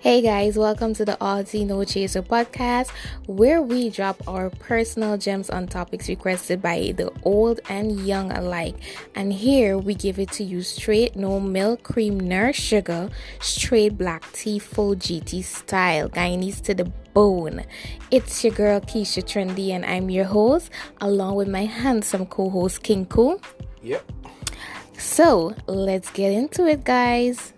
Hey guys, welcome to the Aussie No Chaser podcast, where we drop our personal gems on topics requested by the old and young alike. And here we give it to you straight, no milk, cream, nor sugar, straight black tea, full GT style, Guyanese to the bone. It's your girl Keisha Trendy, and I'm your host, along with my handsome co host King Yep. So let's get into it, guys.